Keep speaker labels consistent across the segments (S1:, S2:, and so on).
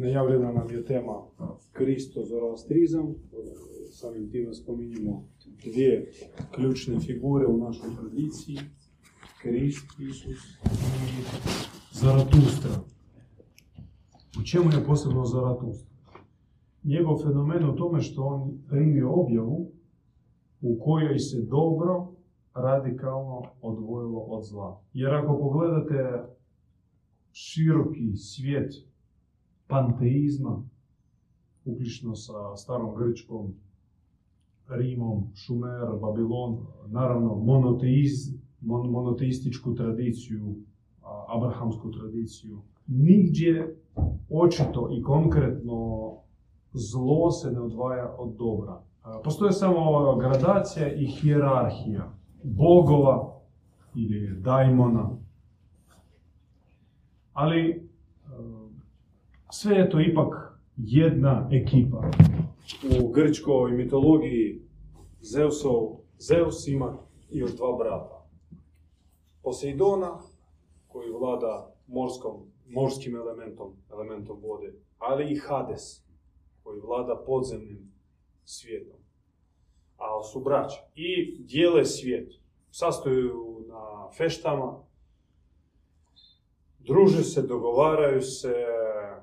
S1: Najavljena nam je tema Kristo-zoroastrizam. Samim time spominjemo dvije ključne figure u našoj tradiciji. Krist, Isus i Zaratustra. U čemu je posebno Zaratustra? Njegov fenomen u tome što on primio objavu u kojoj se dobro radikalno odvojilo od zla. Jer ako pogledate široki svijet panteizma, uključno sa starom Grčkom, Rimom, Šumer, Babilon, naravno monoteiz, mon, monoteističku tradiciju, abrahamsku tradiciju. Nigdje očito i konkretno zlo se ne odvaja od dobra. Postoje samo gradacija i hijerarhija bogova ili dajmona. Ali sve je to ipak jedna ekipa. U grčkoj mitologiji Zeusov, Zeus ima još dva brata. Poseidona, koji vlada morskom, morskim elementom, elementom vode, ali i Hades, koji vlada podzemnim svijetom. A su braća. I dijele svijet. Sastoju na feštama, druže se, dogovaraju se,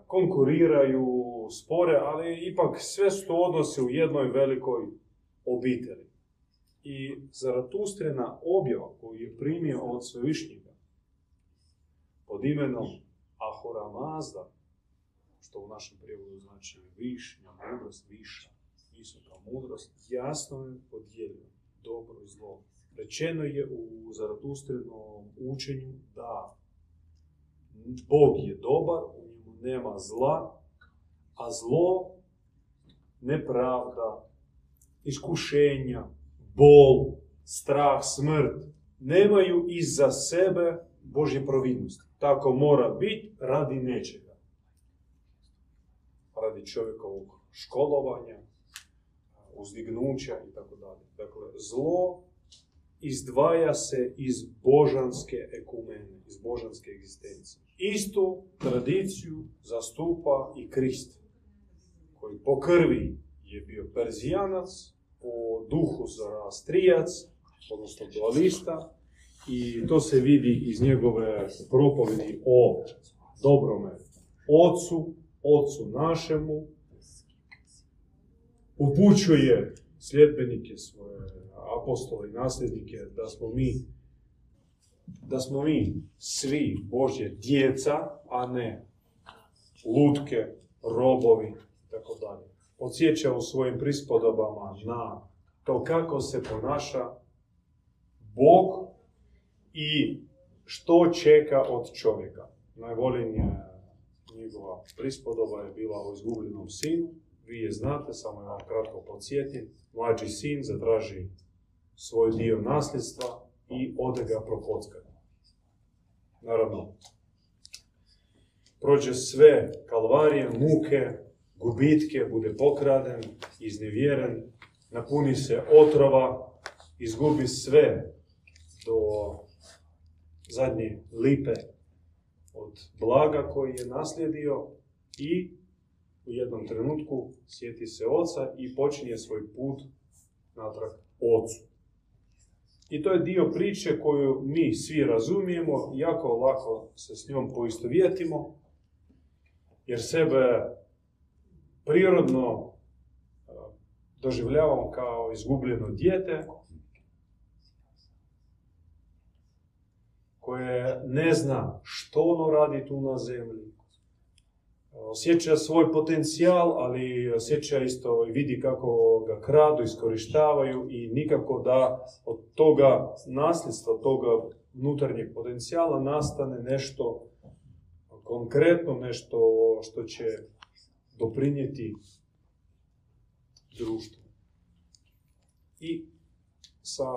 S1: konkuriraju, spore, ali ipak sve su to odnose u jednoj velikoj obitelji. I Zaratustrena objava koju je primio od Svevišnjega pod imenom Ahura Mazda, što u našem prijevodu znači višnja, mudrost, viša, visoka mudrost, jasno je podijeljeno dobro i zlo. Rečeno je u Zaratustrenom učenju da Bog je dobar, u njemu nema zla, a zlo, nepravda, iskušenja, bol, strah, smrt, nemaju iza sebe Božje providnosti. Tako mora biti radi nečega. Radi čovjekovog školovanja, uzdignuća i tako dalje. Dakle, zlo izdvaja se iz božanske ekumene, iz božanske egzistencije. Istu tradiciju zastupa i Krist, koji po krvi je bio Perzijanac, po duhu Zoroastrijac, odnosno dualista, i to se vidi iz njegove propovedi o dobrome ocu, ocu našemu, upućuje sljedbenike svoje apostole i nasljednike da smo mi da smo mi svi Božje djeca, a ne lutke, robovi, tako dalje. Podsjeća u svojim prispodobama na to kako se ponaša Bog i što čeka od čovjeka. Najvoljenija njegova prispodoba je bila o izgubljenom sinu. Vi je znate, samo ja kratko podsjetim. Mlađi sin zatraži svoj dio nasljedstva i ode ga prokockati. Naravno, prođe sve kalvarije, muke, gubitke, bude pokraden, iznevjeren, napuni se otrova, izgubi sve do zadnje lipe od blaga koji je naslijedio i u jednom trenutku sjeti se oca i počinje svoj put natrag ocu. I to je dio priče koju mi svi razumijemo, jako lako se s njom poistovjetimo, jer sebe prirodno doživljavamo kao izgubljeno dijete, koje ne zna što ono radi tu na zemlji. Osjeća svoj potencijal, ali osjeća isto i vidi kako ga kradu, iskorištavaju i nikako da od toga nasljedstva, toga unutarnjeg potencijala nastane nešto konkretno, nešto što će doprinijeti društvu. I sa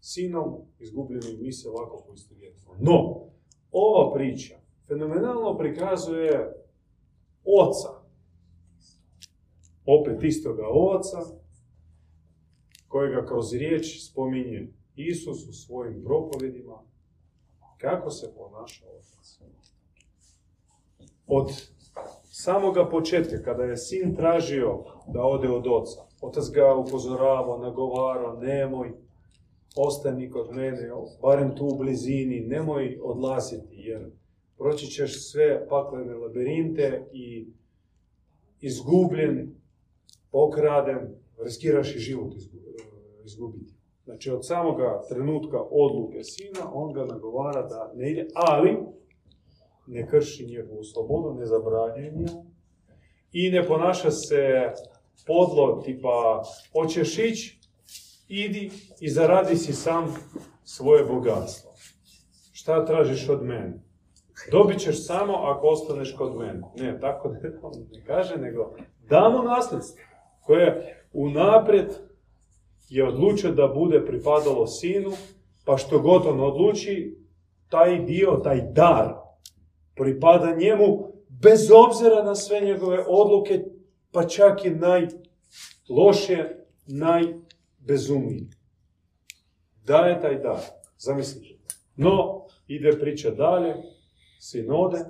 S1: sinom izgubljenim mi se lako poistovjetimo. No, ova priča fenomenalno prikazuje oca. Opet istoga oca, kojega kroz riječ spominje Isus u svojim propovedima, kako se ponaša otac. Od samoga početka, kada je sin tražio da ode od oca, otac ga upozoravao, nagovarao, nemoj, ostani kod mene, barem tu u blizini, nemoj odlaziti, jer proći ćeš sve paklene labirinte i izgubljen, pokraden, riskiraš i život izgubiti. Znači od samoga trenutka odluke sina, on ga nagovara da ne ide, ali ne krši njegovu slobodu, ne zabranjuje njemu i ne ponaša se podlo, tipa, hoćeš ići, idi i zaradi si sam svoje bogatstvo. Šta tražiš od mene? Dobit ćeš samo ako ostaneš kod mene. Ne, tako ne, ne kaže, nego damo nasljedstvo koje unaprijed je odlučio da bude pripadalo sinu, pa što god on odluči, taj dio, taj dar pripada njemu bez obzira na sve njegove odluke, pa čak i najlošije, najbezumnije. Daje taj dar. Zamislite. No, ide priča dalje, sin ode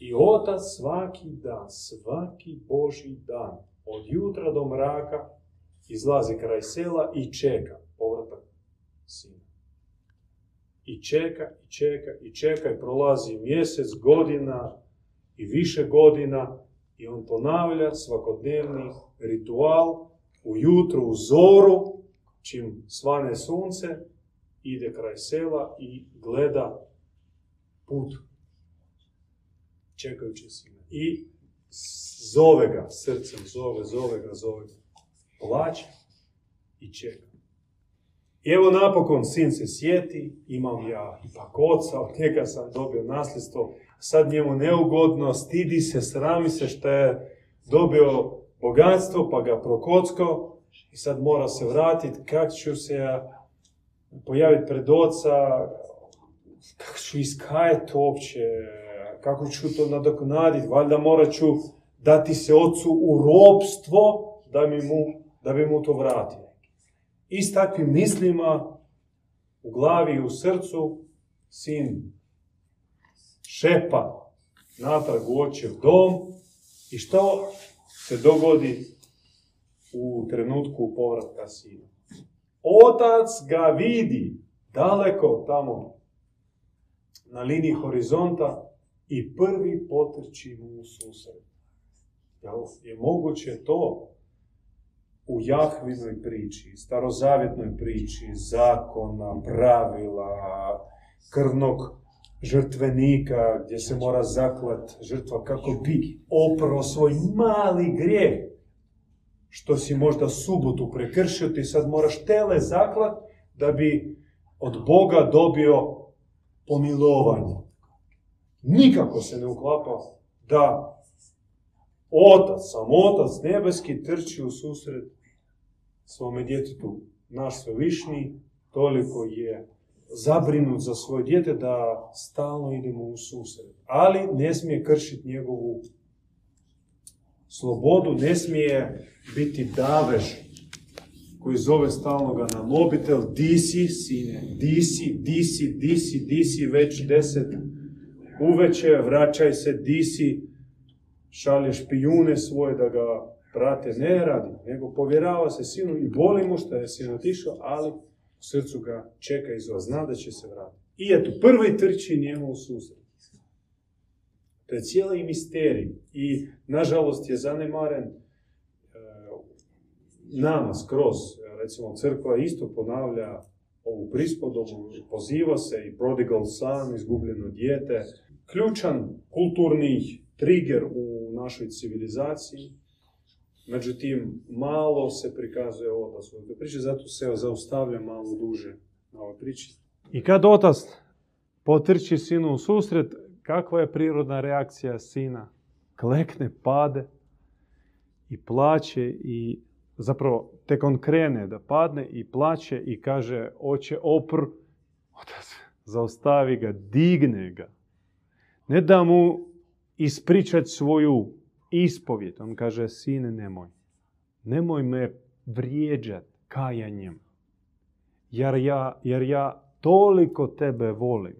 S1: i otac svaki dan, svaki Boži dan, od jutra do mraka, izlazi kraj sela i čeka povratak sina. I čeka, i čeka, i čeka, i prolazi mjesec, godina i više godina i on ponavlja svakodnevni ritual ujutro u zoru, čim svane sunce, ide kraj sela i gleda put čekajući sina. I zove ga srcem, zove, zove ga, zove ga plaća i čeka. I evo napokon sin se sjeti, imam ja ipak oca, od njega sam dobio nasljedstvo, sad njemu neugodno, stidi se, srami se što je dobio bogatstvo, pa ga prokocko i sad mora se vratiti, kak ću se ja pojaviti pred oca, kako ću iskajati uopće, kako ću to nadoknaditi, valjda morat ću dati se ocu u robstvo da mi mu da bi mu to vratio. I s takvim mislima u glavi i u srcu sin šepa natrag u očev dom i što se dogodi u trenutku povratka sina. Otac ga vidi daleko tamo na liniji horizonta i prvi potrči mu u susret. Je moguće to u Jahvinoj priči, starozavjetnoj priči, zakona, pravila, krvnog žrtvenika, gdje se mora zaklat žrtva kako bi oprao svoj mali grijeh, što si možda subotu prekršio, ti sad moraš tele zaklat da bi od Boga dobio pomilovanje. Nikako se ne uklapa da Otac, sam Otac nebeski trči u susret svome djetetu. Naš svevišnji toliko je zabrinut za svoje dijete da stalno idemo u susret. Ali ne smije kršiti njegovu slobodu, ne smije biti davež koji zove stalno ga na mobitel, di si, sine, di si, di si, di si, di si, već deset uveče, vraćaj se, di si, šalje špijune svoje da ga prate, ne radi, nego povjerava se sinu i boli mu što je sin otišao, ali u srcu ga čeka i zove, zna da će se vratiti. I eto, prvi trči njemu u susret. To je cijeli misterij i, nažalost, je zanemaren e, nama skroz. Recimo, crkva isto ponavlja ovu prispodobu, poziva se i prodigal son, izgubljeno dijete. Ključan kulturni trigger u našoj civilizaciji, međutim, malo se prikazuje otac u ovoj priči, zato se zaustavlja malo duže na ovoj priči. I kad otac potrči sinu u susret, kakva je prirodna reakcija sina? Klekne, pade i plaće i zapravo tek on krene da padne i plaće i kaže oče opr, otac zaustavi ga, digne ga. Ne da mu ispričati svoju ispovjet. On kaže, sine, nemoj. Nemoj me vrijeđat kajanjem. Jer ja, jer ja toliko tebe volim.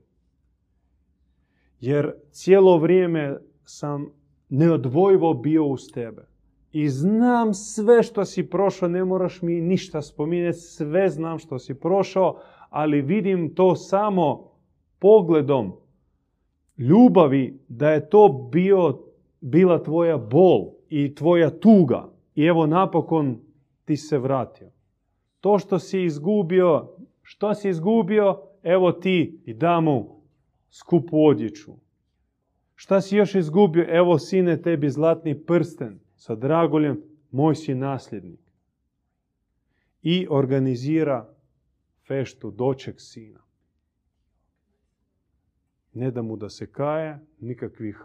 S1: Jer cijelo vrijeme sam neodvojivo bio uz tebe. I znam sve što si prošao, ne moraš mi ništa spominjati, sve znam što si prošao, ali vidim to samo pogledom ljubavi da je to bio, bila tvoja bol i tvoja tuga. I evo napokon ti se vratio. To što si izgubio, što si izgubio, evo ti i da mu skupu odjeću. Šta si još izgubio? Evo sine tebi zlatni prsten sa dragoljem, moj si nasljednik. I organizira feštu doček sina. Ne da mu da se kaje, nikakvih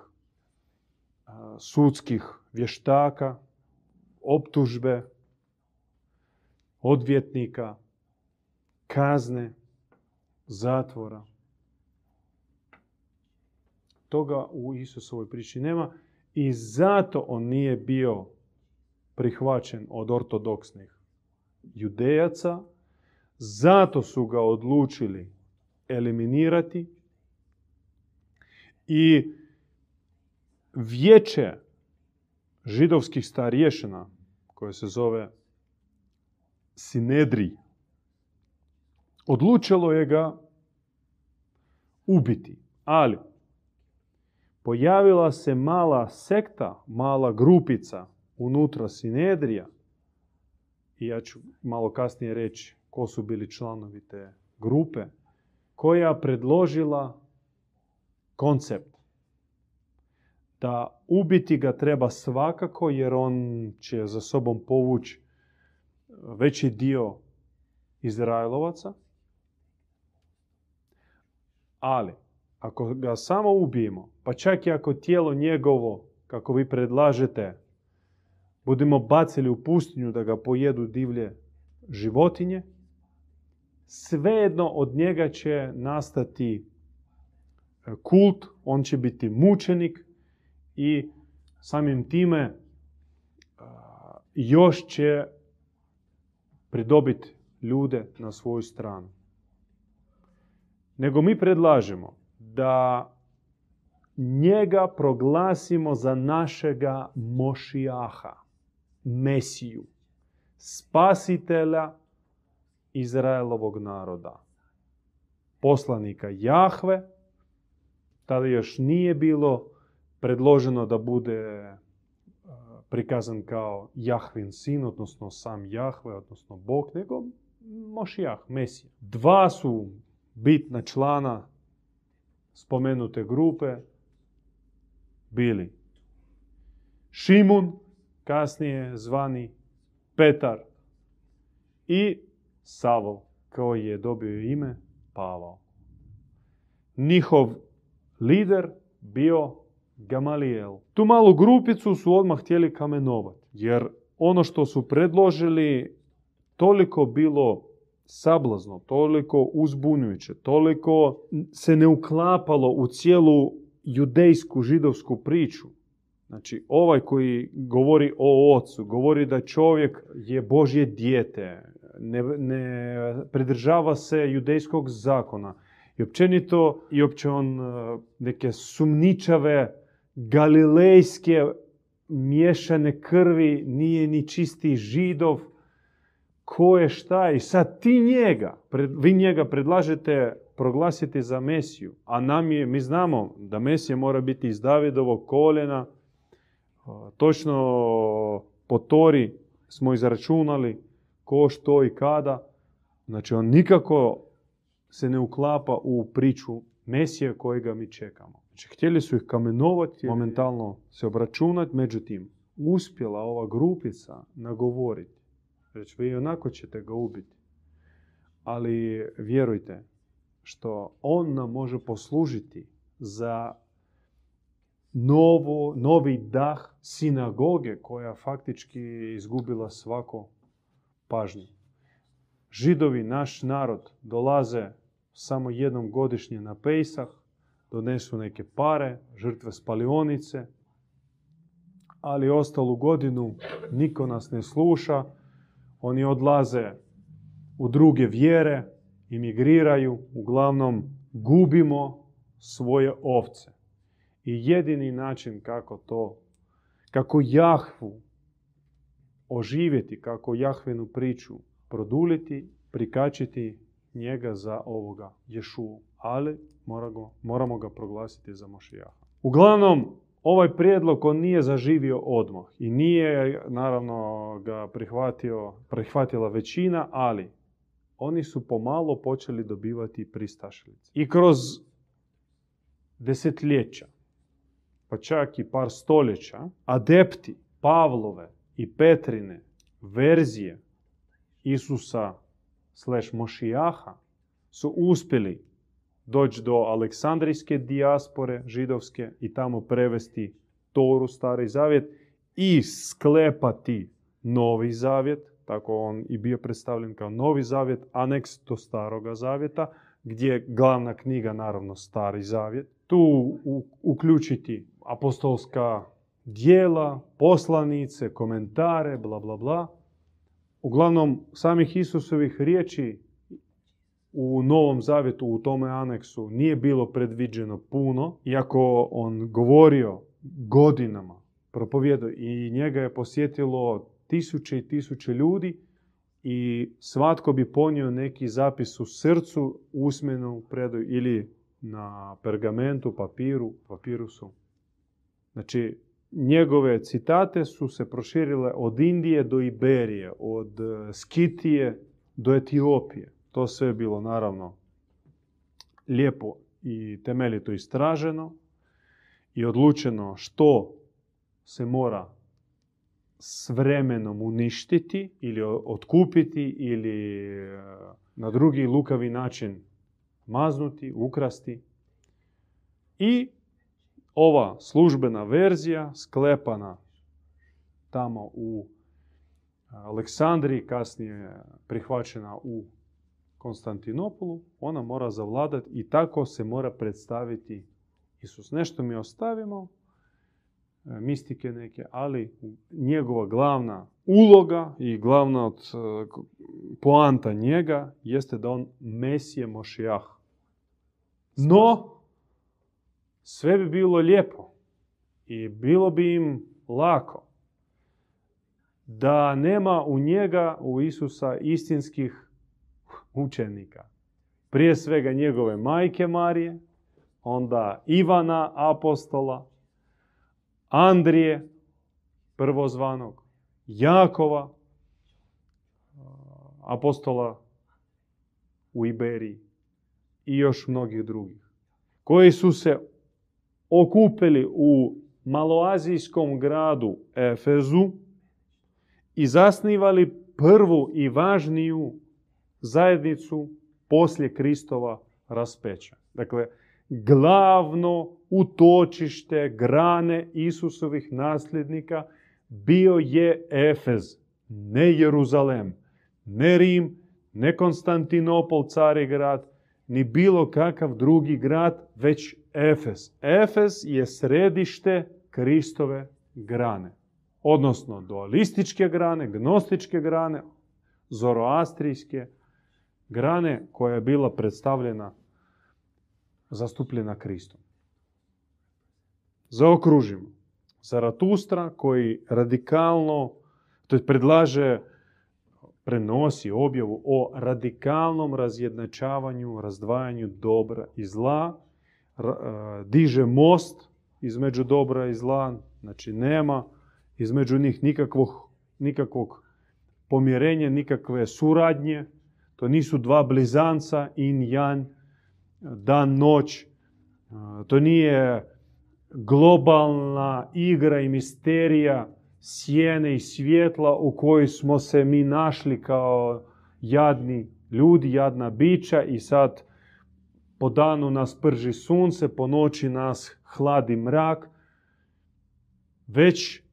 S1: sudskih vještaka, optužbe, odvjetnika, kazne, zatvora. Toga u Isusovoj priči nema i zato on nije bio prihvaćen od ortodoksnih judejaca, zato su ga odlučili eliminirati i vijeće židovskih starješina, koje se zove Sinedri, odlučilo je ga ubiti. Ali pojavila se mala sekta, mala grupica unutra Sinedrija i ja ću malo kasnije reći ko su bili članovi te grupe, koja predložila koncept da ubiti ga treba svakako jer on će za sobom povući veći dio Izraelovaca. Ali, ako ga samo ubijemo, pa čak i ako tijelo njegovo, kako vi predlažete, budemo bacili u pustinju da ga pojedu divlje životinje, svejedno od njega će nastati e, kult, on će biti mučenik i samim time još će pridobiti ljude na svoju stranu. Nego mi predlažemo da njega proglasimo za našega Mošijaha, Mesiju, spasitelja Izraelovog naroda, poslanika Jahve, tada još nije bilo predloženo da bude prikazan kao Jahvin sin, odnosno sam Jahve, odnosno Bog, nego Mošijah, Mesija. Dva su bitna člana spomenute grupe bili Šimun, kasnije zvani Petar i Savol, koji je dobio ime Pavao. Njihov lider bio Gamaliel. Tu malu grupicu su odmah htjeli kamenovati, jer ono što su predložili toliko bilo sablazno, toliko uzbunjujuće, toliko se ne uklapalo u cijelu judejsku, židovsku priču. Znači, ovaj koji govori o ocu, govori da čovjek je Božje dijete, ne, ne pridržava se judejskog zakona. I općenito, i opće on e, neke sumničave, galilejske miješane krvi, nije ni čisti židov, ko je šta i sad ti njega, vi njega predlažete proglasiti za Mesiju, a nam je, mi znamo da Mesija mora biti iz Davidovog koljena, točno po Tori smo izračunali ko, što i kada. Znači on nikako se ne uklapa u priču Mesije kojega mi čekamo. Znači htjeli su ih kamenovati, momentalno se obračunati, međutim uspjela ova grupica nagovoriti. Reći, vi onako ćete ga ubiti. Ali vjerujte, što on nam može poslužiti za novo, novi dah sinagoge koja faktički izgubila svako pažnju. Židovi, naš narod, dolaze samo jednom godišnje na Pejsah, donesu neke pare, žrtve spalionice, ali ostalu godinu niko nas ne sluša, oni odlaze u druge vjere, imigriraju, uglavnom gubimo svoje ovce. I jedini način kako to kako Jahvu oživjeti, kako Jahvenu priču produliti, prikačiti njega za ovoga Ješu. Ali moramo ga proglasiti za Mošijaha. Uglavnom, ovaj prijedlog on nije zaživio odmah i nije naravno ga prihvatio, prihvatila većina, ali oni su pomalo počeli dobivati pristašlice. I kroz desetljeća, pa čak i par stoljeća, adepti Pavlove i Petrine verzije Isusa slash Mošijaha su uspjeli doći do Aleksandrijske dijaspore židovske i tamo prevesti Toru, Stari Zavjet i sklepati Novi Zavjet, tako on i bio predstavljen kao Novi Zavjet, aneks do Staroga Zavjeta, gdje je glavna knjiga naravno Stari Zavjet. Tu uključiti apostolska dijela, poslanice, komentare, bla bla bla. Uglavnom, samih Isusovih riječi u Novom Zavjetu, u tome aneksu, nije bilo predviđeno puno, iako on govorio godinama, propovjedao i njega je posjetilo tisuće i tisuće ljudi i svatko bi ponio neki zapis u srcu, usmenu predaju ili na pergamentu, papiru, papirusu. Znači, njegove citate su se proširile od Indije do Iberije, od Skitije do Etiopije. To sve je bilo naravno lijepo i temeljito istraženo i odlučeno što se mora s vremenom uništiti ili otkupiti ili e, na drugi lukavi način maznuti, ukrasti. I ova službena verzija sklepana tamo u Aleksandriji, kasnije prihvaćena u Konstantinopolu, ona mora zavladati i tako se mora predstaviti Isus. Nešto mi ostavimo, e, mistike neke, ali njegova glavna uloga i glavna od e, poanta njega jeste da on Mesije Mošijah. No, sve bi bilo lijepo i bilo bi im lako da nema u njega, u Isusa, istinskih učenika. Prije svega njegove majke Marije, onda Ivana apostola, Andrije prvozvanog, Jakova apostola u Iberiji i još mnogih drugih, koji su se okupili u maloazijskom gradu Efezu i zasnivali prvu i važniju zajednicu poslije Kristova raspeća. Dakle, glavno utočište grane Isusovih nasljednika bio je Efez, ne Jeruzalem, ne Rim, ne Konstantinopol, cari grad, ni bilo kakav drugi grad, već Efez. Efez je središte Kristove grane. Odnosno dualističke grane, gnostičke grane, zoroastrijske, grane koja je bila predstavljena, zastupljena Kristom. Zaokružimo. Zaratustra koji radikalno, to je predlaže, prenosi objavu o radikalnom razjednačavanju, razdvajanju dobra i zla, diže most između dobra i zla, znači nema između njih nikakvog, nikakvog pomjerenja, nikakve suradnje, to nisu dva blizanca, in jan, dan, noć. To nije globalna igra i misterija sjene i svjetla u kojoj smo se mi našli kao jadni ljudi, jadna bića i sad po danu nas prži sunce, po noći nas hladi mrak. Već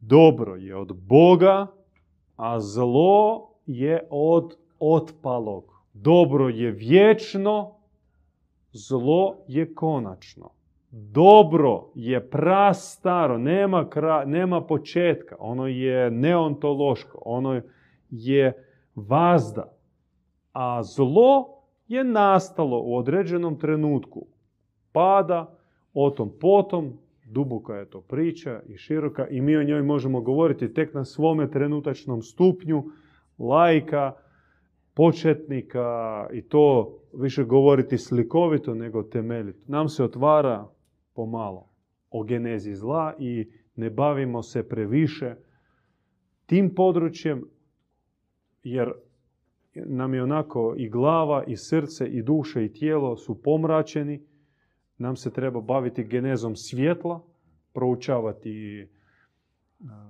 S1: dobro je od Boga, a zlo je od otpalog. Dobro je vječno, zlo je konačno. Dobro je prastaro, nema, nema početka, ono je neontološko, ono je vazda. A zlo je nastalo u određenom trenutku pada, o tom potom, duboka je to priča i široka i mi o njoj možemo govoriti tek na svome trenutačnom stupnju lajka, početnika i to više govoriti slikovito nego temeljito. Nam se otvara pomalo o genezi zla i ne bavimo se previše tim područjem jer nam je onako i glava i srce i duše i tijelo su pomračeni. Nam se treba baviti genezom svjetla, proučavati e,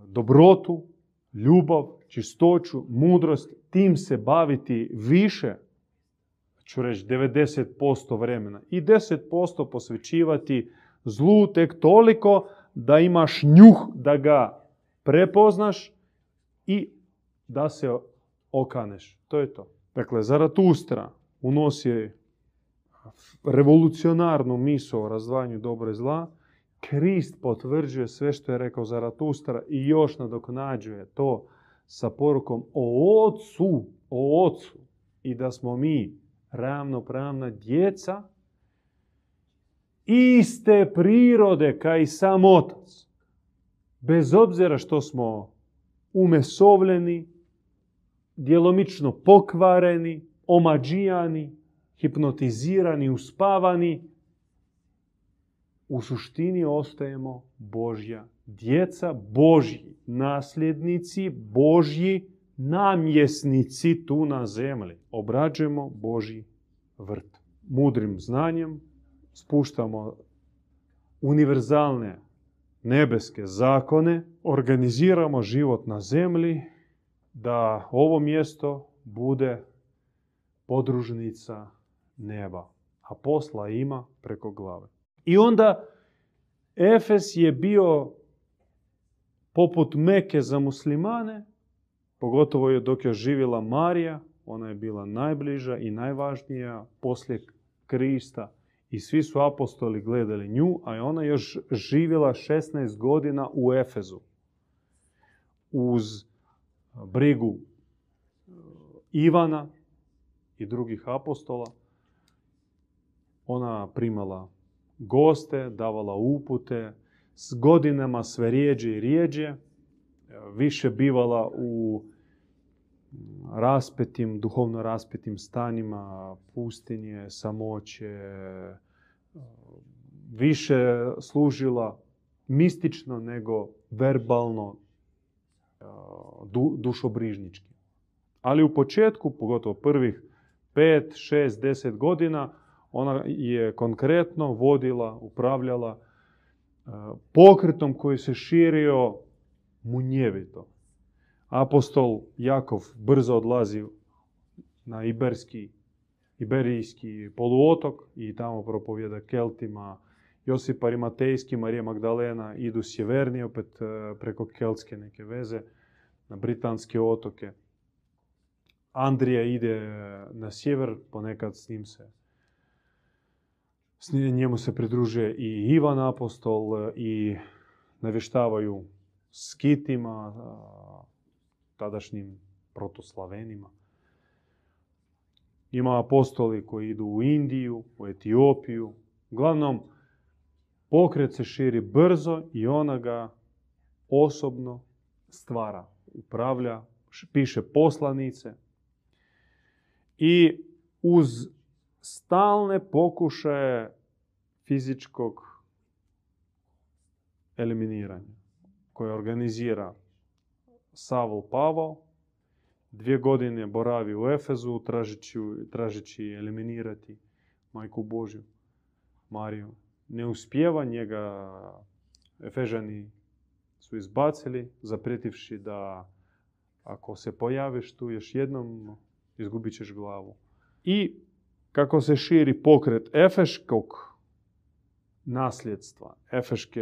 S1: dobrotu, ljubav, čistoću, mudrost, tim se baviti više, ću reći 90% vremena i 10% posvećivati zlu tek toliko da imaš njuh da ga prepoznaš i da se okaneš. To je to. Dakle, Zaratustra unosi revolucionarnu misu o razdvajanju dobra i zla. Krist potvrđuje sve što je rekao Zaratustra i još nadoknađuje to sa porukom o ocu, o ocu i da smo mi ravnopravna djeca iste prirode kao i sam otac. Bez obzira što smo umesovljeni, djelomično pokvareni, omađijani, hipnotizirani, uspavani, u suštini ostajemo Božja djeca, Božji nasljednici, Božji namjesnici tu na zemlji. Obrađujemo Božji vrt. Mudrim znanjem spuštamo univerzalne nebeske zakone, organiziramo život na zemlji da ovo mjesto bude podružnica neba, a posla ima preko glave. I onda Efes je bio poput Meke za muslimane, pogotovo je dok je živjela Marija, ona je bila najbliža i najvažnija poslije Krista. I svi su apostoli gledali nju, a ona još živjela 16 godina u Efezu. Uz brigu e, Ivana i drugih apostola. Ona primala goste, davala upute, s godinama sve rijeđe i rijeđe, e, više bivala u raspetim, duhovno raspetim stanima, pustinje, samoće, e, više služila mistično nego verbalno, du, dušobrižnički. Ali u početku, pogotovo prvih 5, 6, 10 godina, ona je konkretno vodila, upravljala pokretom koji se širio munjevito. Apostol Jakov brzo odlazi na Iberski, Iberijski poluotok i tamo propovjeda Keltima. Josip Arimatejski, Marija Magdalena idu sjevernije, opet e, preko Keltske neke veze, na Britanske otoke. Andrija ide na sjever, ponekad s njim se njemu se pridružuje i Ivan apostol i navještavaju skitima, tadašnjim protoslavenima. Ima apostoli koji idu u Indiju, u Etiopiju. Uglavnom, pokret se širi brzo i ona ga osobno stvara, upravlja, piše poslanice. I uz stalne pokušaje fizičkog eliminiranja koje organizira Savol Pavao. Dvije godine boravi u Efezu tražeći, eliminirati Majku Božju, Mariju. Ne uspjeva njega, Efežani su izbacili, zapretivši da ako se pojaviš tu još jednom, izgubit ćeš glavu. I kako se širi pokret Efeškog nasljedstva, Efeške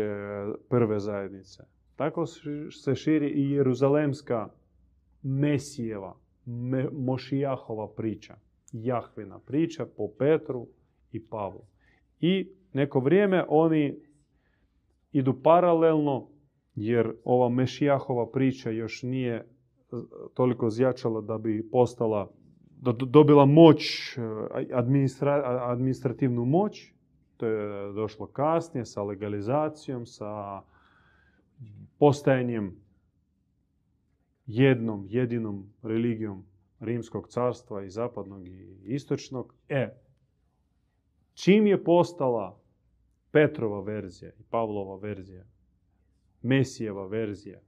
S1: prve zajednice, tako se širi i Jeruzalemska Mesijeva, Mošijahova priča, Jahvina priča po Petru i Pavlu. I neko vrijeme oni idu paralelno, jer ova Mešijahova priča još nije toliko zjačala da bi postala, dobila moć, administrativnu moć To je došlo kasnije sa legalizacijom, sa postajanjem jednom, jedinom religijom Rimskog carstva i zapadnog i istočnog. E, čim je postala Petrova verzija i Pavlova verzija, Mesijeva verzija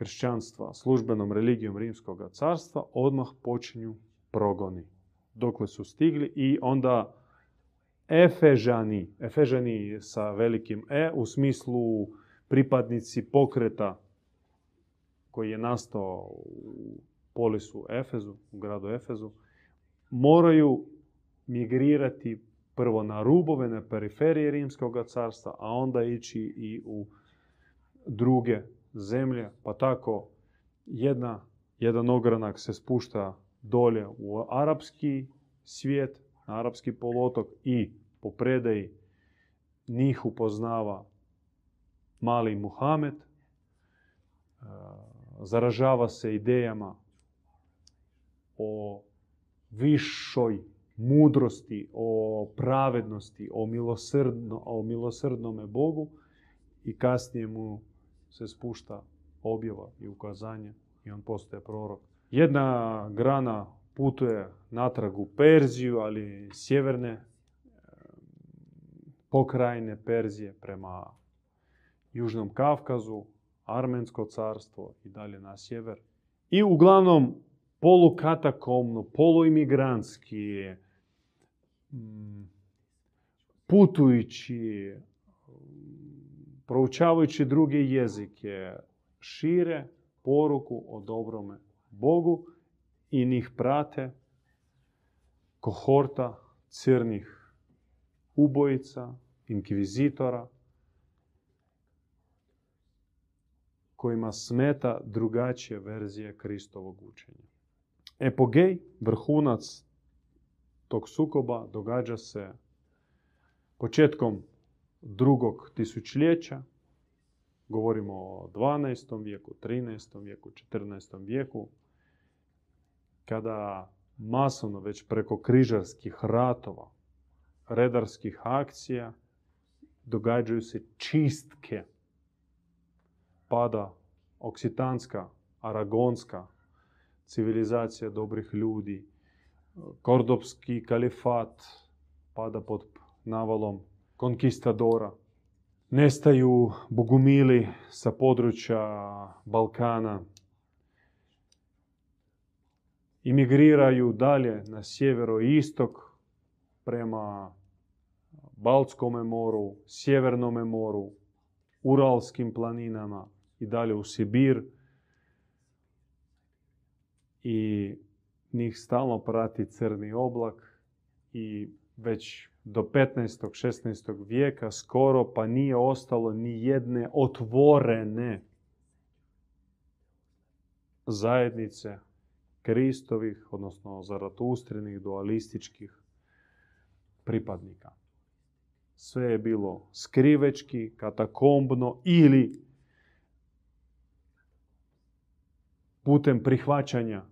S1: kršćanstva službenom religijom Rimskog carstva, odmah počinju progoni. Dokle su stigli i onda Efežani, Efežani sa velikim E u smislu pripadnici pokreta koji je nastao u polisu Efezu, u gradu Efezu, moraju migrirati prvo na rubove, na periferije Rimskog carstva, a onda ići i u druge zemlje. Pa tako jedna, jedan ogranak se spušta dolje u arapski svijet, na arapski polotok i po predaji njih upoznava mali Muhamed, zaražava se idejama o višoj mudrosti, o pravednosti, o, milosrdno, o milosrdnome Bogu i kasnije mu se spušta objava i ukazanje i on postaje prorok. Jedna grana putuje natrag u Perziju, ali sjeverne pokrajine Perzije prema Južnom Kavkazu, Armensko carstvo i dalje na sjever. I uglavnom polukatakomno, poluimigrantski, mm, putujući, proučavajući druge jezike, šire poruku o dobrome Bogu i njih prate kohorta crnih ubojica, inkvizitora, kojima smeta drugačije verzije Kristovog učenja. Epogej, vrhunac tog sukoba događa se početkom drugog tisućljeća, govorimo o 12. vijeku, 13. vijeku, 14. vijeku, kada masovno već preko križarskih ratova, redarskih akcija, događaju se čistke pada oksitanska, aragonska civilizacija dobrih ljudi, kordopski kalifat pada pod navalom konkistadora. Nestaju bogumili sa područja Balkana. Imigriraju dalje na sjevero-istok prema Baltskom moru, Sjevernom moru, Uralskim planinama, i dalje u Sibir i njih stalno prati crni oblak i već do 15. 16. vijeka skoro pa nije ostalo ni jedne otvorene zajednice Kristovih, odnosno zaratustrenih, dualističkih pripadnika. Sve je bilo skrivečki, katakombno ili putem prihvaćanja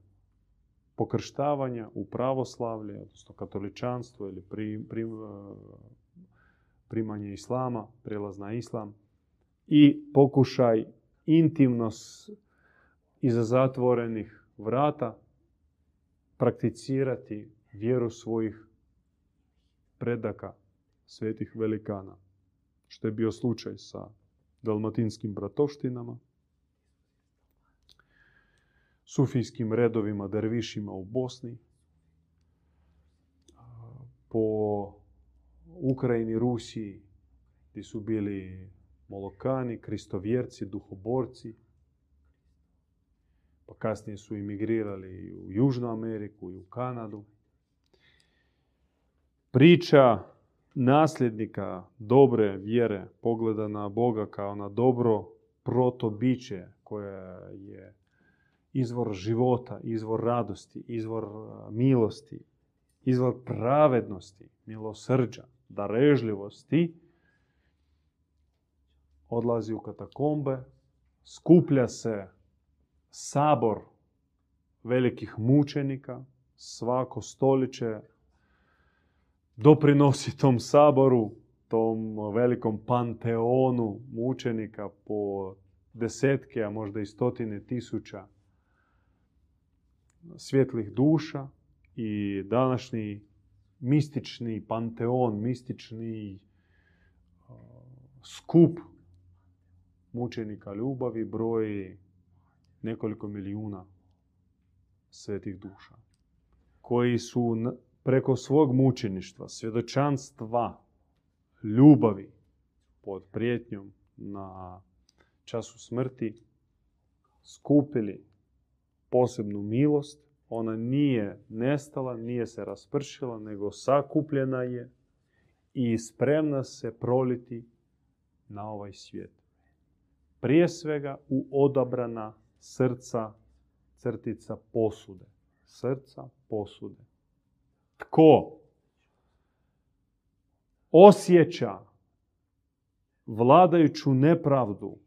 S1: pokrštavanja u pravoslavlje, odnosno katoličanstvo ili pri, pri, e, primanje islama, prelaz na islam i pokušaj intimno iza zatvorenih vrata prakticirati vjeru svojih predaka, svetih velikana, što je bio slučaj sa dalmatinskim bratovštinama, sufijskim redovima, dervišima u Bosni, po Ukrajini, Rusiji, gdje su bili molokani, kristovjerci, duhoborci, pa kasnije su imigrirali u Južnu Ameriku i u Kanadu. Priča nasljednika dobre vjere pogleda na Boga kao na dobro protobiće koje je izvor života, izvor radosti, izvor milosti, izvor pravednosti, milosrđa, darežljivosti, odlazi u katakombe, skuplja se sabor velikih mučenika, svako stoliće doprinosi tom saboru, tom velikom panteonu mučenika po desetke, a možda i stotine tisuća svjetlih duša i današnji mistični panteon, mistični skup mučenika ljubavi broji nekoliko milijuna svetih duša koji su preko svog mučeništva, svjedočanstva, ljubavi pod prijetnjom na času smrti skupili posebnu milost. Ona nije nestala, nije se raspršila, nego sakupljena je i spremna se proliti na ovaj svijet. Prije svega u odabrana srca crtica posude. Srca posude. Tko osjeća vladajuću nepravdu,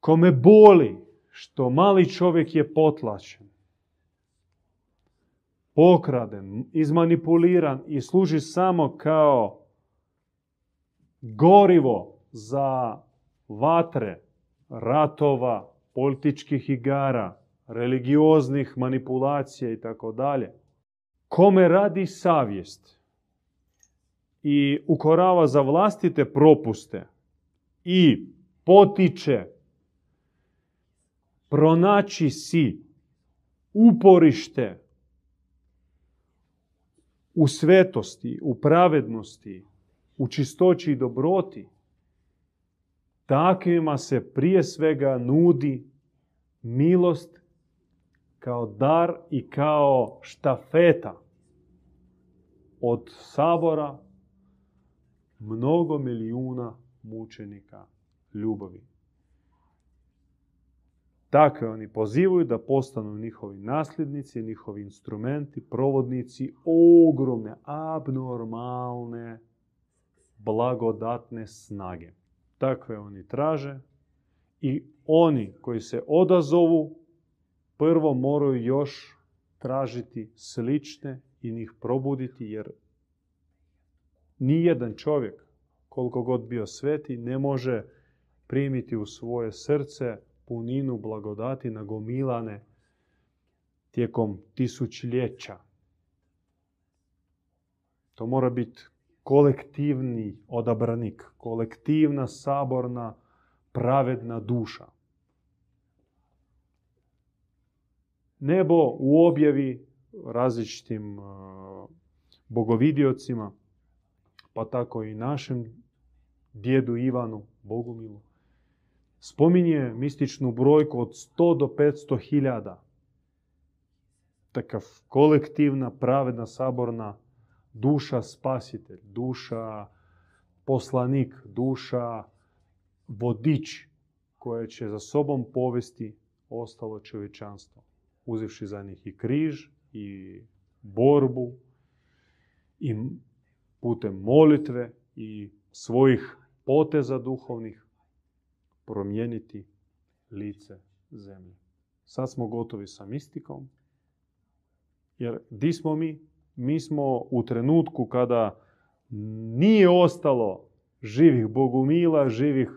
S1: kome boli što mali čovjek je potlačen, pokraden, izmanipuliran i služi samo kao gorivo za vatre, ratova, političkih igara, religioznih manipulacija i tako dalje. Kome radi savjest i ukorava za vlastite propuste i potiče pronaći si uporište u svetosti, u pravednosti, u čistoći i dobroti, takvima se prije svega nudi milost kao dar i kao štafeta od sabora mnogo milijuna mučenika ljubavi. Takve oni pozivaju da postanu njihovi nasljednici, njihovi instrumenti, provodnici ogromne, abnormalne, blagodatne snage. Takve oni traže i oni koji se odazovu prvo moraju još tražiti slične i njih probuditi jer nijedan čovjek, koliko god bio sveti, ne može primiti u svoje srce puninu blagodati nagomilane tijekom tisućljeća. To mora biti kolektivni odabranik, kolektivna, saborna, pravedna duša. Nebo u objavi različitim bogovidiocima, pa tako i našem djedu Ivanu Bogumilu, spominje mističnu brojku od 100 do 500 hiljada. Takav kolektivna, pravedna, saborna duša spasitelj, duša poslanik, duša vodič koje će za sobom povesti ostalo čovječanstvo. Uzivši za njih i križ, i borbu, i putem molitve, i svojih poteza duhovnih, promijeniti lice zemlje. Sad smo gotovi sa mistikom. Jer di smo mi? Mi smo u trenutku kada nije ostalo živih bogumila, živih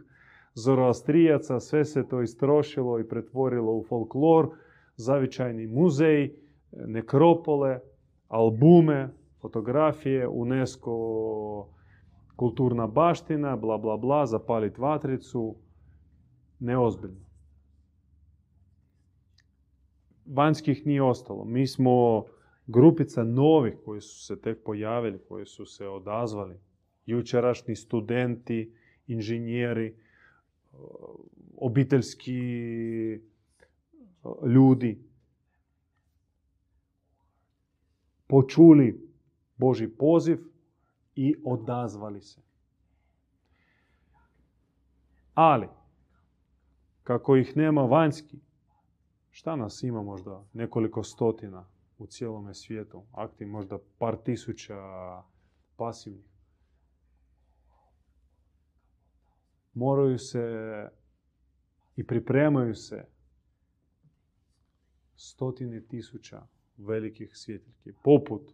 S1: zoroastrijaca, sve se to istrošilo i pretvorilo u folklor, zavičajni muzej, nekropole, albume, fotografije, UNESCO kulturna baština, bla bla bla, zapalit vatricu, neozbiljno. Vanjskih nije ostalo. Mi smo grupica novih koji su se tek pojavili, koji su se odazvali. Jučerašnji studenti, inženjeri, obiteljski ljudi. Počuli Boži poziv i odazvali se. Ali, kako ih nema vanjski, šta nas ima možda nekoliko stotina u cijelome svijetu, aktiv možda par tisuća pasivnih. Moraju se i pripremaju se stotine tisuća velikih svjetiljki, poput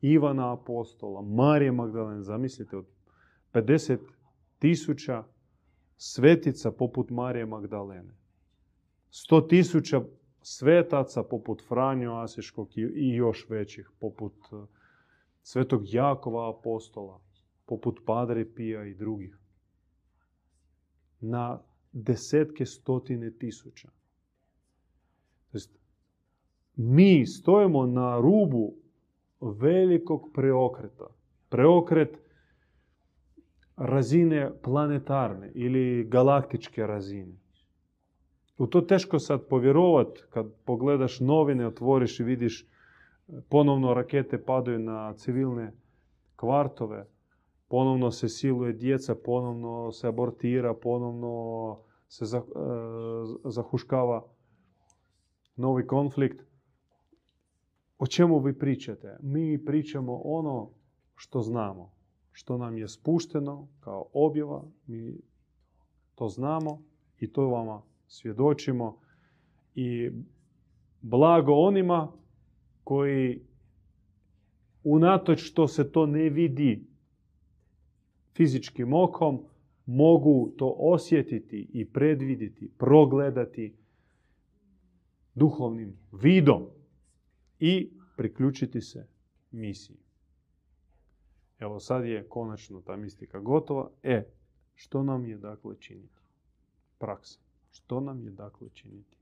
S1: Ivana apostola, Marije Magdalene, zamislite od 50 tisuća svetica poput Marije Magdalene. 100 tisuća svetaca poput Franjo Asiškog i još većih, poput e, Svetog Jakova apostola, poput Padre Pija i drugih. Na desetke stotine tisuća. Mi stojimo na rubu velikog preokreta. Preokret razine planetarne ili galaktičke razine. U to teško sad povjerovat kad pogledaš novine, otvoriš i vidiš ponovno rakete padaju na civilne kvartove, ponovno se siluje djeca, ponovno se abortira, ponovno se e, zahuškava novi konflikt. O čemu vi pričate? Mi pričamo ono što znamo, što nam je spušteno kao objava, mi to znamo i to vama svjedočimo. I blago onima koji unatoč što se to ne vidi fizičkim okom, mogu to osjetiti i predvidjeti, progledati duhovnim vidom i priključiti se misiji. Evo sad je konačno ta mistika gotova. E, što nam je dakle činiti? Praksa. Što nam je dakle činiti?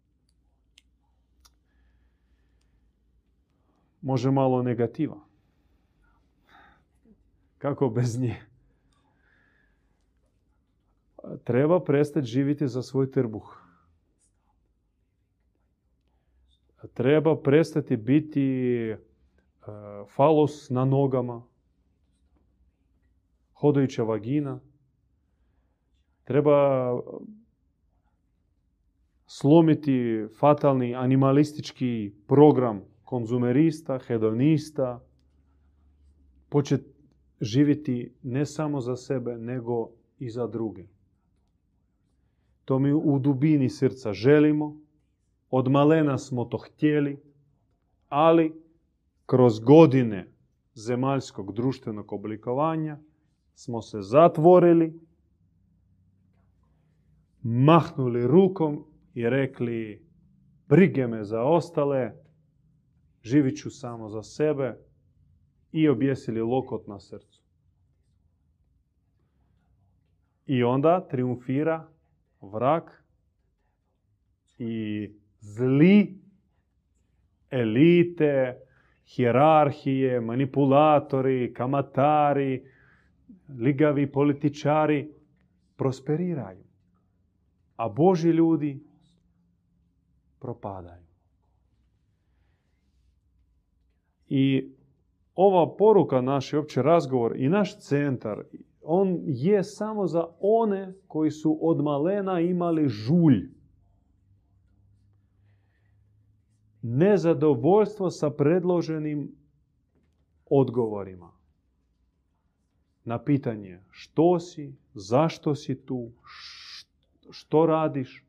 S1: Može malo negativa. Kako bez nje? Treba prestati živjeti za svoj trbuh. Treba prestati biti e, falos na nogama, hodajuća vagina. Treba slomiti fatalni animalistički program konzumerista, hedonista, početi živjeti ne samo za sebe, nego i za druge. To mi u dubini srca želimo, od malena smo to htjeli, ali kroz godine zemaljskog društvenog oblikovanja smo se zatvorili, mahnuli rukom i rekli brige me za ostale, živit ću samo za sebe i objesili lokot na srcu. I onda triumfira vrak i zli elite, hjerarhije, manipulatori, kamatari, ligavi političari prosperiraju. A Boži ljudi propadaju. I ova poruka, naš opći razgovor i naš centar, on je samo za one koji su od malena imali žulj. Nezadovoljstvo sa predloženim odgovorima na pitanje što si, zašto si tu, što radiš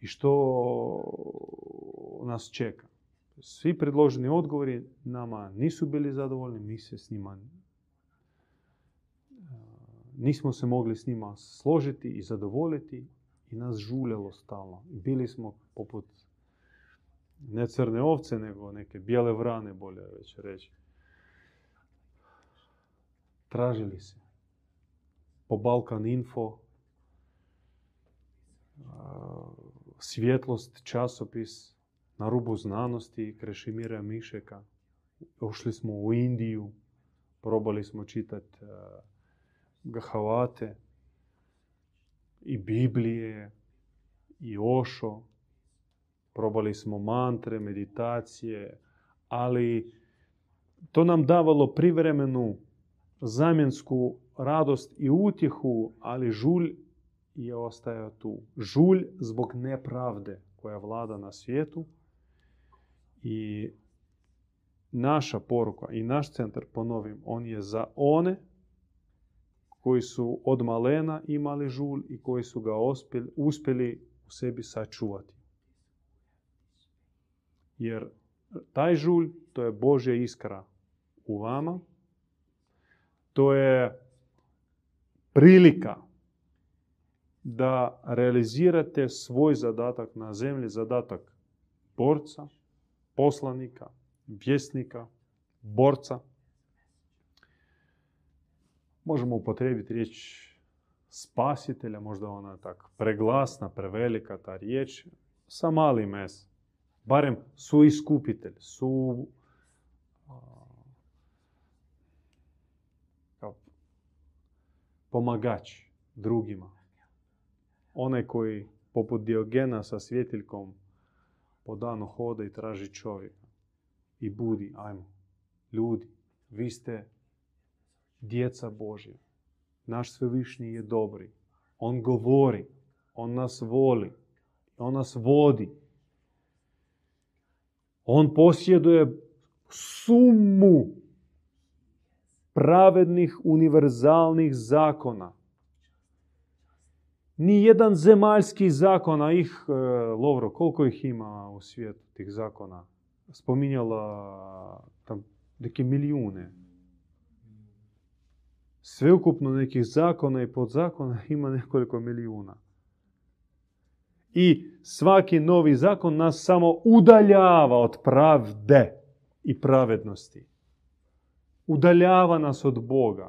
S1: i što nas čeka. Svi predloženi odgovori nama nisu bili zadovoljni, mi se s njima nismo se mogli s njima složiti i zadovoljiti i nas žuljelo stalno. Bili smo poput ne crne ovce, nego neke bijele vrane, bolje već reći. Tražili se. Po Balkan Info, svjetlost, časopis, na rubu znanosti Krešimira Mišeka. Ušli smo u Indiju, probali smo čitati Gahavate i Biblije i Ošo. Probali smo mantre, meditacije, ali to nam davalo privremenu zamjensku radost i utjehu, ali žulj je ostajao tu. Žulj zbog nepravde koja vlada na svijetu i naša poruka i naš centar, ponovim, on je za one koji su od malena imali žulj i koji su ga uspjeli u sebi sačuvati. Jer taj žulj, to je Božja iskra u vama. To je prilika da realizirate svoj zadatak na zemlji, zadatak borca, poslanika, vjesnika, borca. Možemo upotrijebiti riječ spasitelja, možda ona tak preglasna, prevelika ta riječ, sa malim s. Barem su iskupitelj, su pomagač drugima. Onaj koji poput Diogena sa svjetiljkom po danu hoda i traži čovjeka. I budi, ajmo, ljudi, vi ste djeca Božja. Naš svevišnji je dobri. On govori, on nas voli, on nas vodi. On posjeduje sumu pravednih univerzalnih zakona. Ni jedan zemaljski zakon, a ih, e, Lovro, koliko ih ima u svijetu tih zakona? Spominjala tam neke milijune. Sveukupno nekih zakona i podzakona ima nekoliko milijuna. I svaki novi zakon nas samo udaljava od pravde i pravednosti. Udaljava nas od Boga.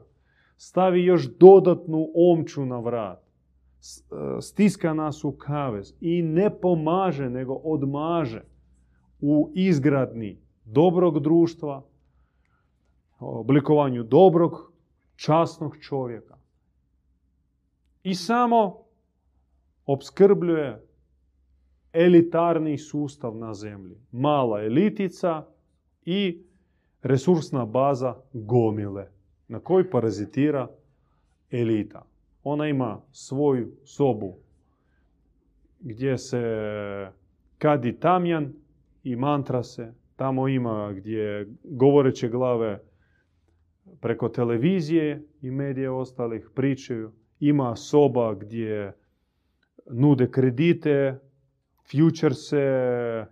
S1: Stavi još dodatnu omču na vrat. E, stiska nas u kavez i ne pomaže, nego odmaže u izgradni dobrog društva, oblikovanju dobrog, časnog čovjeka. I samo obskrbljuje elitarni sustav na zemlji. Mala elitica i resursna baza gomile na kojoj parazitira elita. Ona ima svoju sobu gdje se kadi tamjan i mantra se. Tamo ima gdje govoreće glave preko televizije i medije ostalih pričaju. Ima soba gdje nude kredite, futurese,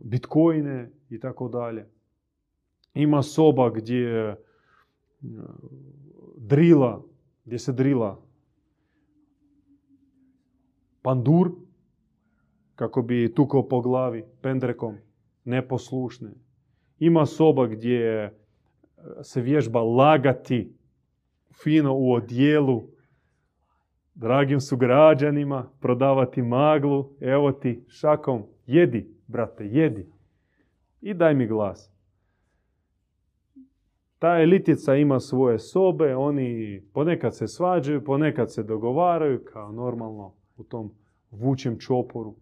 S1: bitcoine i tako dalje. Ima soba gdje drila, gdje se drila pandur, kako bi tukao po glavi pendrekom, neposlušne. Ima soba gdje se vježba lagati fino u odjelu, dragim su građanima, prodavati maglu, evo ti šakom, jedi, brate, jedi. I daj mi glas. Ta elitica ima svoje sobe, oni ponekad se svađaju, ponekad se dogovaraju, kao normalno u tom vučem čoporu.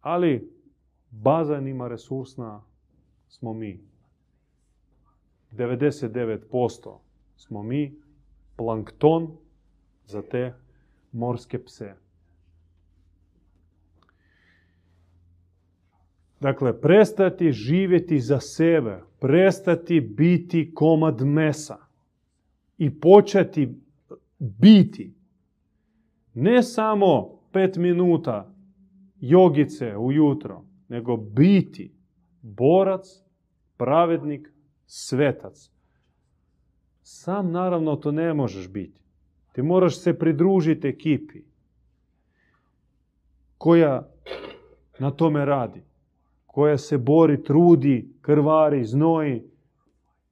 S1: Ali baza ima resursna smo mi. 99% smo mi plankton za te morske pse. Dakle, prestati živjeti za sebe, prestati biti komad mesa i početi biti ne samo pet minuta jogice ujutro, nego biti borac, pravednik, svetac. Sam naravno to ne možeš biti. Ti moraš se pridružiti ekipi koja na tome radi koja se bori, trudi, krvari, znoji,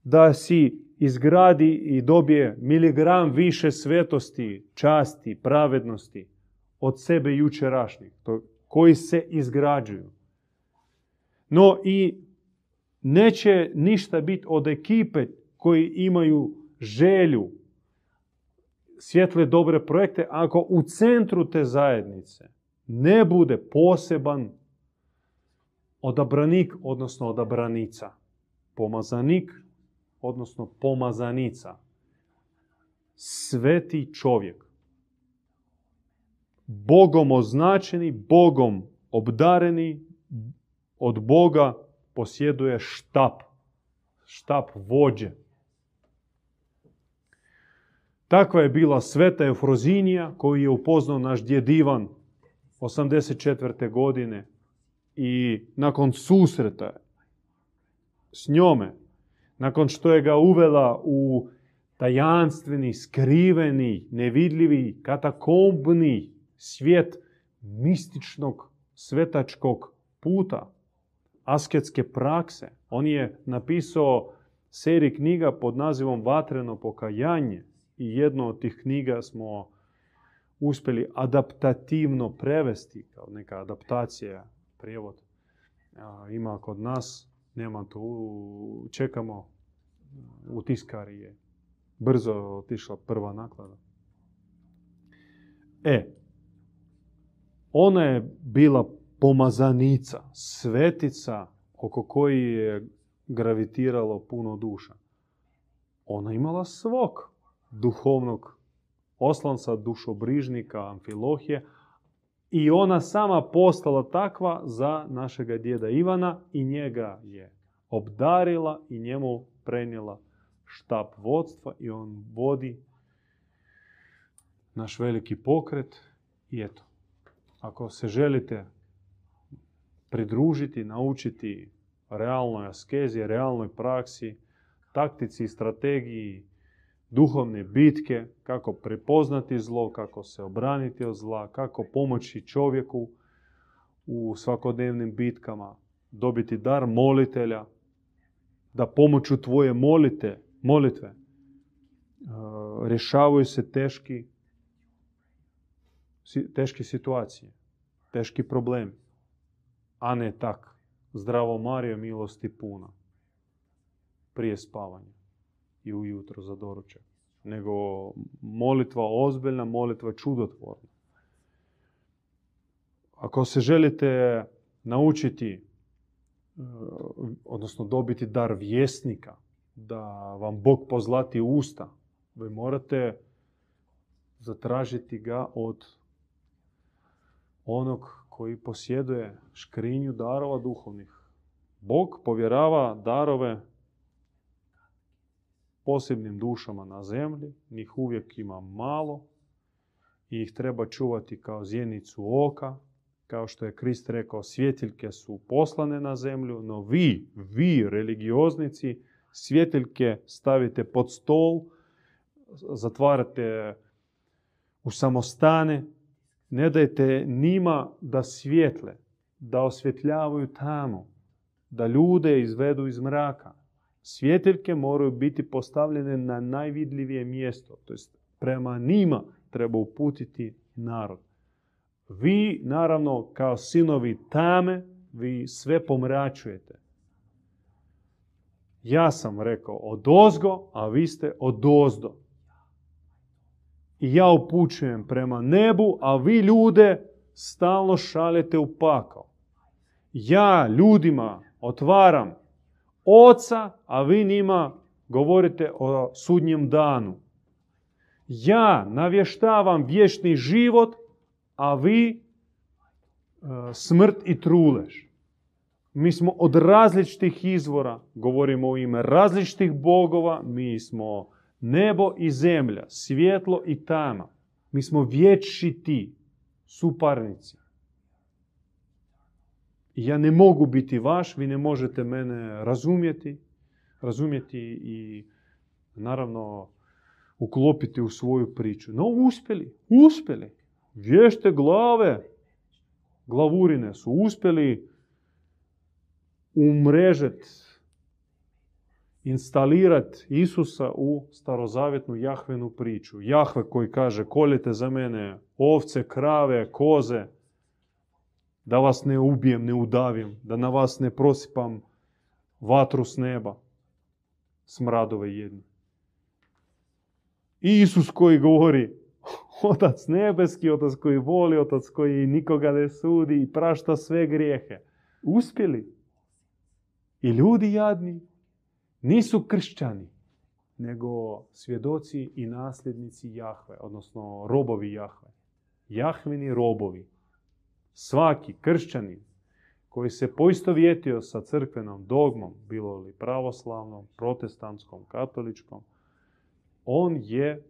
S1: da si izgradi i dobije miligram više svetosti, časti, pravednosti od sebe jučerašnjih, koji se izgrađuju. No i neće ništa biti od ekipe koji imaju želju, svjetle dobre projekte, ako u centru te zajednice ne bude poseban odabranik, odnosno odabranica. Pomazanik, odnosno pomazanica. Sveti čovjek. Bogom označeni, Bogom obdareni, od Boga posjeduje štap. Štap vođe. Takva je bila sveta Eufrozinija koju je upoznao naš djed Ivan 84. godine i nakon susreta s njome, nakon što je ga uvela u tajanstveni, skriveni, nevidljivi, katakombni svijet mističnog, svetačkog puta, asketske prakse. On je napisao seriju knjiga pod nazivom Vatreno pokajanje i jednu od tih knjiga smo uspjeli adaptativno prevesti, kao neka adaptacija, prijevod. Ima kod nas, nema tu, čekamo, u tiskari je brzo otišla prva naklada. E, ona je bila pomazanica, svetica oko koji je gravitiralo puno duša. Ona imala svog duhovnog oslanca, dušobrižnika, amfilohije i ona sama postala takva za našega djeda Ivana i njega je obdarila i njemu prenijela štab vodstva i on vodi naš veliki pokret. I eto, ako se želite pridružiti, naučiti realnoj askezi, realnoj praksi, taktici i strategiji duhovne bitke, kako prepoznati zlo, kako se obraniti od zla, kako pomoći čovjeku u svakodnevnim bitkama, dobiti dar molitelja, da pomoću tvoje molite, molitve e, rješavaju se teški, teške situacije, teški problemi, a ne tak. Zdravo Mario, milosti puna. Prije spavanja i ujutro za doručak. Nego molitva ozbiljna, molitva čudotvorna. Ako se želite naučiti, e, odnosno dobiti dar vjesnika, da vam Bog pozlati usta, vi morate zatražiti ga od onog koji posjeduje škrinju darova duhovnih. Bog povjerava darove posebnim dušama na zemlji, njih uvijek ima malo i ih treba čuvati kao zjenicu oka, kao što je Krist rekao, svjetiljke su poslane na zemlju, no vi, vi religioznici, svjetiljke stavite pod stol, zatvarate u samostane, ne dajte njima da svjetle, da osvjetljavaju tamo, da ljude izvedu iz mraka. Svjetiljke moraju biti postavljene na najvidljivije mjesto, to jest prema njima treba uputiti narod. Vi, naravno, kao sinovi tame, vi sve pomračujete. Ja sam rekao od ozgo, a vi ste od ozdo. I ja upućujem prema nebu, a vi ljude stalno šaljete u pakao. Ja ljudima otvaram oca, a vi njima govorite o sudnjem danu. Ja navještavam vječni život, a vi e, smrt i trulež. Mi smo od različitih izvora, govorimo o ime različitih bogova, mi smo nebo i zemlja, svjetlo i tama. Mi smo vječiti, suparnici. Ja ne mogu biti vaš, vi ne možete mene razumjeti, razumjeti i naravno uklopiti u svoju priču. No uspjeli, uspjeli. Vješte glave, glavurine su uspjeli umrežet instalirati Isusa u starozavjetnu Jahvenu priču. Jahve koji kaže koljete za mene ovce, krave, koze, da vas ne ubijem, ne udavim, da na vas ne prosipam vatru s neba, smradove jedne. I Isus koji govori, Otac nebeski, Otac koji voli, Otac koji nikoga ne sudi i prašta sve grijehe. Uspjeli. I ljudi jadni, nisu kršćani, nego svjedoci i nasljednici Jahve, odnosno robovi Jahve. Jahvini robovi. Svaki kršćanin koji se poistovjetio sa crkvenom dogmom, bilo li pravoslavnom, protestantskom, katoličkom, on je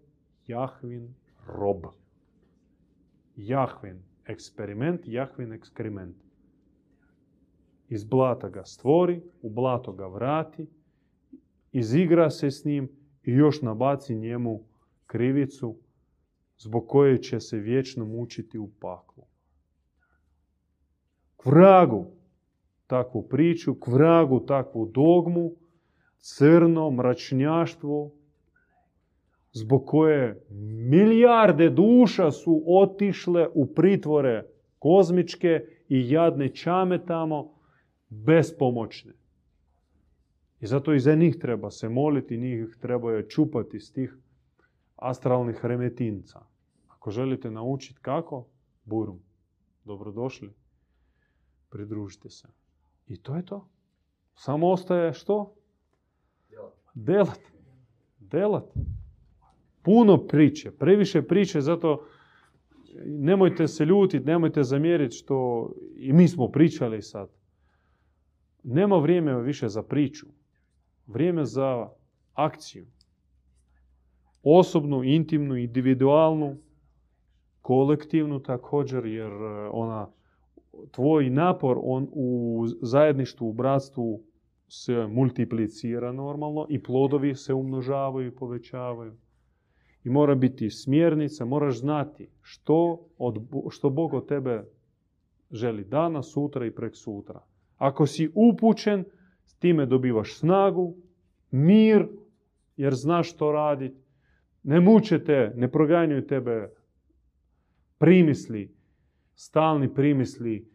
S1: Jahvin rob. Jahvin eksperiment, Jahvin eksperiment. Iz blata ga stvori, u blato ga vrati, izigra se s njim i još nabaci njemu krivicu zbog koje će se vječno mučiti u paklu. K vragu takvu priču, k vragu takvu dogmu, crno mračnjaštvo, zbog koje milijarde duša su otišle u pritvore kozmičke i jadne čame tamo, bespomoćne. I zato i za njih treba se moliti, njih treba je čupati s tih astralnih remetinca. Ako želite naučiti kako, burum, dobrodošli, pridružite se. I to je to. Samo ostaje što? Delat. Delat. Puno priče, previše priče, zato nemojte se ljutiti, nemojte zamjeriti što i mi smo pričali sad. Nema vrijeme više za priču. Vrijeme za akciju. Osobnu, intimnu, individualnu, kolektivnu također, jer e, ona, tvoj napor on u zajedništvu, u bratstvu se multiplicira normalno i plodovi se umnožavaju i povećavaju. I mora biti smjernica, moraš znati što, od, što Bog od tebe želi danas, sutra i prek sutra. Ako si upućen, s time dobivaš snagu, mir, jer znaš što raditi. Ne muče te, ne proganjaju tebe primisli, stalni primisli,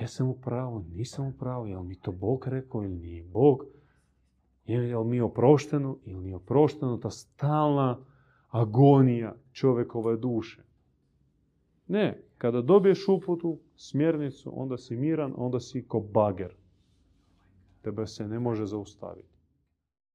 S1: jesam u pravu, nisam u pravu, jel mi to Bog rekao ili nije Bog, jel mi oprošteno ili nije oprošteno, ta stalna agonija čovjekove duše. Ne, kada dobiješ uputu, smjernicu, onda si miran, onda si ko bager. Tebe se ne može zaustaviti.